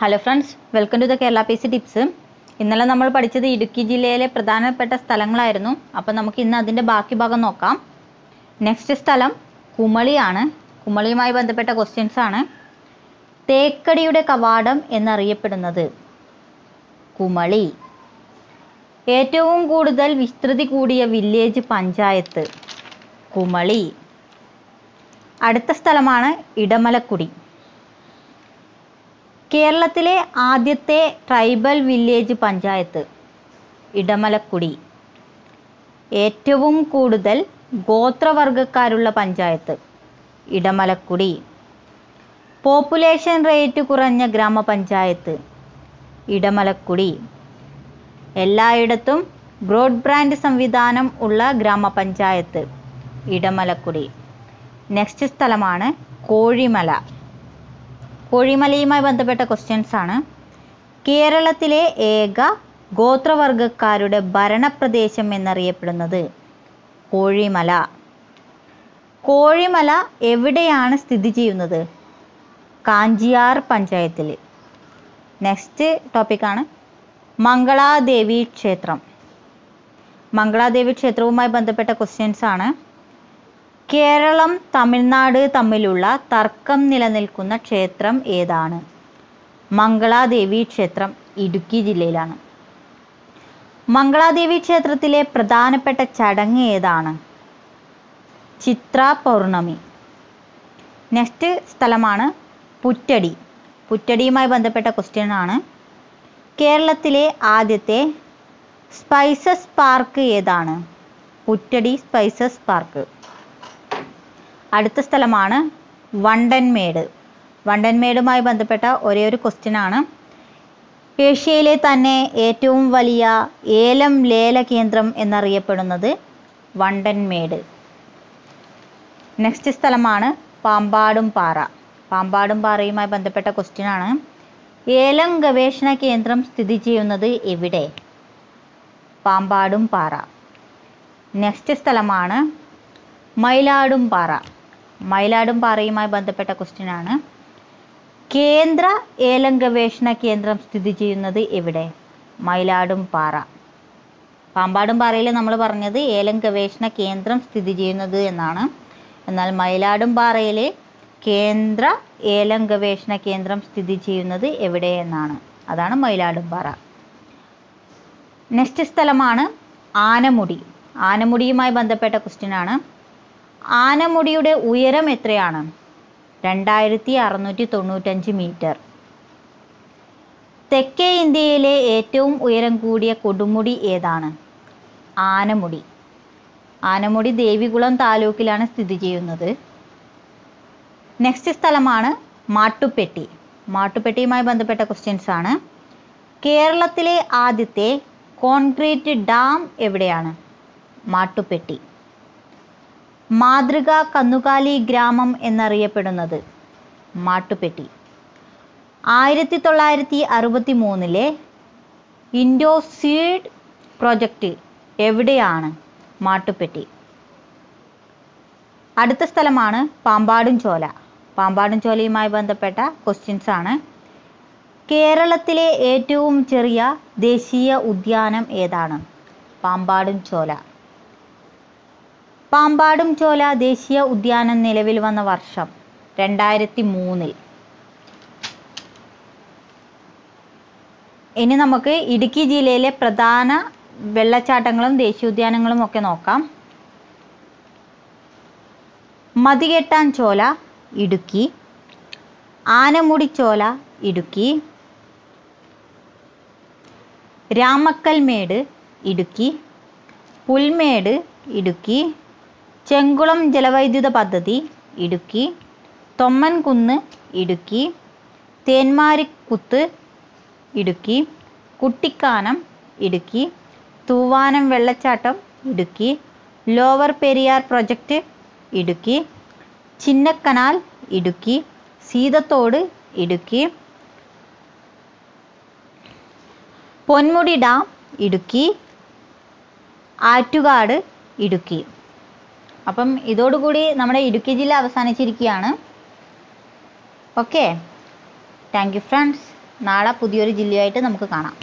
Hello friends welcome to the Kerala P C tips ഇന്നലെ നമ്മൾ പഠിച്ചത് ഇടുക്കി ജില്ലയിലെ പ്രധാനപ്പെട്ട സ്ഥലങ്ങളായിരുന്നു. അപ്പം നമുക്ക് ഇന്ന് അതിന്റെ ബാക്കി ഭാഗം നോക്കാം. നെക്സ്റ്റ് സ്ഥലം കുമളിയാണ്. കുമളിയുമായി ബന്ധപ്പെട്ട ക്വസ്റ്റ്യൻസ് ആണ്. തേക്കടിയുടെ കവാടം എന്നറിയപ്പെടുന്നത് കുമളി. ഏറ്റവും കൂടുതൽ വിസ്തൃതി കൂടിയ വില്ലേജ് പഞ്ചായത്ത് കുമളി. അടുത്ത സ്ഥലമാണ് ഇടമലക്കുടി. കേരളത്തിലെ ആദ്യത്തെ ട്രൈബൽ വില്ലേജ് പഞ്ചായത്ത് ഇടമലക്കുടി. ഏറ്റവും കൂടുതൽ ഗോത്രവർഗക്കാരുള്ള പഞ്ചായത്ത് ഇടമലക്കുടി. പോപ്പുലേഷൻ റേറ്റ് കുറഞ്ഞ ഗ്രാമപഞ്ചായത്ത് ഇടമലക്കുടി. എല്ലായിടത്തും ബ്രോഡ്ബാൻഡ് സംവിധാനം ഉള്ള ഗ്രാമപഞ്ചായത്ത് ഇടമലക്കുടി. നെക്സ്റ്റ് സ്ഥലമാണ് കോഴിമല. കോഴിമലയുമായി ബന്ധപ്പെട്ട ക്വസ്റ്റ്യൻസ് ആണ്. കേരളത്തിലെ ഏക ഗോത്രവർഗക്കാരുടെ ഭരണപ്രദേശം എന്നറിയപ്പെടുന്നത് കോഴിമല. കോഴിമല എവിടെയാണ് സ്ഥിതി ചെയ്യുന്നത്? കാഞ്ചിയാർ പഞ്ചായത്തിൽ. നെക്സ്റ്റ് ടോപ്പിക്കാണ് മംഗളാദേവി ക്ഷേത്രം. മംഗളാദേവി ക്ഷേത്രവുമായി ബന്ധപ്പെട്ട ക്വസ്റ്റ്യൻസ് ആണ്. കേരളം തമിഴ്നാട് തമ്മിലുള്ള തർക്കം നിലനിൽക്കുന്ന ക്ഷേത്രം ഏതാണ്? മംഗളാദേവി ക്ഷേത്രം ഇടുക്കി ജില്ലയിലാണ്. മംഗളാദേവി ക്ഷേത്രത്തിലെ പ്രധാനപ്പെട്ട ചടങ്ങ് ഏതാണ്? ചിത്ര പൗർണമി. നെക്സ്റ്റ് സ്ഥലമാണ് പുറ്റടി. പുറ്റടിയുമായി ബന്ധപ്പെട്ട ക്വസ്റ്റ്യൻ ആണ്. കേരളത്തിലെ ആദ്യത്തെ സ്പൈസസ് പാർക്ക് ഏതാണ്? പുറ്റടി സ്പൈസസ് പാർക്ക് അടുത്ത സ്ഥലമാണ് വണ്ടൻമേട്. വണ്ടൻമേടുമായി ബന്ധപ്പെട്ട ഒരേ ഒരു ക്വസ്റ്റ്യൻ ആണ് ഏഷ്യയിലെ തന്നെ ഏറ്റവും വലിയ ഏലം ലേല കേന്ദ്രം എന്നറിയപ്പെടുന്നത് വണ്ടൻമേട്. നെക്സ്റ്റ് സ്ഥലമാണ് പാമ്പാടും പാറ പാമ്പാടും പാറയുമായി ബന്ധപ്പെട്ട ക്വസ്റ്റ്യൻ ആണ് ഏലം ഗവേഷണ കേന്ദ്രം സ്ഥിതി ചെയ്യുന്നത് എവിടെ? പാമ്പാടും പാറ നെക്സ്റ്റ് സ്ഥലമാണ് മയിലാടും പാറ മയിലാടും പാറയുമായി ബന്ധപ്പെട്ട ക്വസ്റ്റ്യൻ ആണ്. കേന്ദ്ര ഏലം ഗവേഷണ കേന്ദ്രം സ്ഥിതി ചെയ്യുന്നത് എവിടെ? മയിലാടും പാറ. പാമ്പാടും പാറയിൽ നമ്മൾ പറഞ്ഞത് ഏലം ഗവേഷണ കേന്ദ്രം സ്ഥിതി ചെയ്യുന്നത് എന്നാണ്. എന്നാൽ മയിലാടും പാറയിലെ കേന്ദ്ര ഏലം ഗവേഷണ കേന്ദ്രം സ്ഥിതി ചെയ്യുന്നത് എവിടെ എന്നാണ്. അതാണ് മയിലാടും പാറ. നെക്സ്റ്റ് സ്ഥലമാണ് ആനമുടി. ആനമുടിയുമായി ബന്ധപ്പെട്ട ക്വസ്റ്റ്യൻ ആണ്. ആനമുടിയുടെ ഉയരം എത്രയാണ്? രണ്ടായിരത്തി അറുന്നൂറ്റി തൊണ്ണൂറ്റഞ്ച് മീറ്റർ. തെക്കേ ഇന്ത്യയിലെ ഏറ്റവും ഉയരം കൂടിയ കൊടുമുടി ഏതാണ്? ആനമുടി. ആനമുടി ദേവികുളം താലൂക്കിലാണ് സ്ഥിതി ചെയ്യുന്നത്. നെക്സ്റ്റ് സ്ഥലമാണ് മാട്ടുപ്പെട്ടി. മാട്ടുപ്പെട്ടിയുമായി ബന്ധപ്പെട്ട ക്വസ്റ്റ്യൻസ് ആണ്. കേരളത്തിലെ ആദ്യത്തെ കോൺക്രീറ്റ് ഡാം എവിടെയാണ്? മാട്ടുപ്പെട്ടി. മാതൃക കന്നുകാലി ഗ്രാമം എന്നറിയപ്പെടുന്നത്. മാട്ടുപെട്ടി. ആയിരത്തി തൊള്ളായിരത്തി അറുപത്തി മൂന്നിലെ ഇൻഡോസീഡ് പ്രൊജക്റ്റ് എവിടെയാണ്? മാട്ടുപെട്ടി. അടുത്ത സ്ഥലമാണ് പാമ്പാടും ചോല പാമ്പാടും ചോലയുമായി ബന്ധപ്പെട്ട ക്വസ്റ്റ്യൻസ് ആണ്. കേരളത്തിലെ ഏറ്റവും ചെറിയ ദേശീയ ഉദ്യാനം ഏതാണ്? പാമ്പാടും ചോല പാമ്പാടും ചോല ദേശീയ ഉദ്യാനം നിലവിൽ വന്ന വർഷം രണ്ടായിരത്തി മൂന്നിൽ ഇനി നമുക്ക് ഇടുക്കി ജില്ലയിലെ പ്രധാന വെള്ളച്ചാട്ടങ്ങളും ദേശീയോദ്യാനങ്ങളും ഒക്കെ നോക്കാം. മതികെട്ടാൻ ചോല ഇടുക്കി. ആനമുടി ചോല ഇടുക്കി. രാമക്കൽമേട് ഇടുക്കി. പുൽമേട് ഇടുക്കി. ചെങ്കുളം ജലവൈദ്യുത പദ്ധതി ഇടുക്കി തൊമ്മൻകുന്ന് ഇടുക്കി തേന്മാരിക്കുത്ത് ഇടുക്കി കുട്ടിക്കാനം ഇടുക്കി തൂവാനം വെള്ളച്ചാട്ടം Idukki lower Periyar project Idukki Chinnakanal Idukki Seethathodu Idukki Ponmudi dam Idukki Attukad Idukki. അപ്പം ഇതോടുകൂടി നമ്മുടെ ഇടുക്കി ജില്ല അവസാനിച്ചിരിക്കുകയാണ്. ഓക്കെ താങ്ക് യു ഫ്രണ്ട്സ് നാളെ പുതിയൊരു ജില്ലയായിട്ട് നമുക്ക് കാണാം.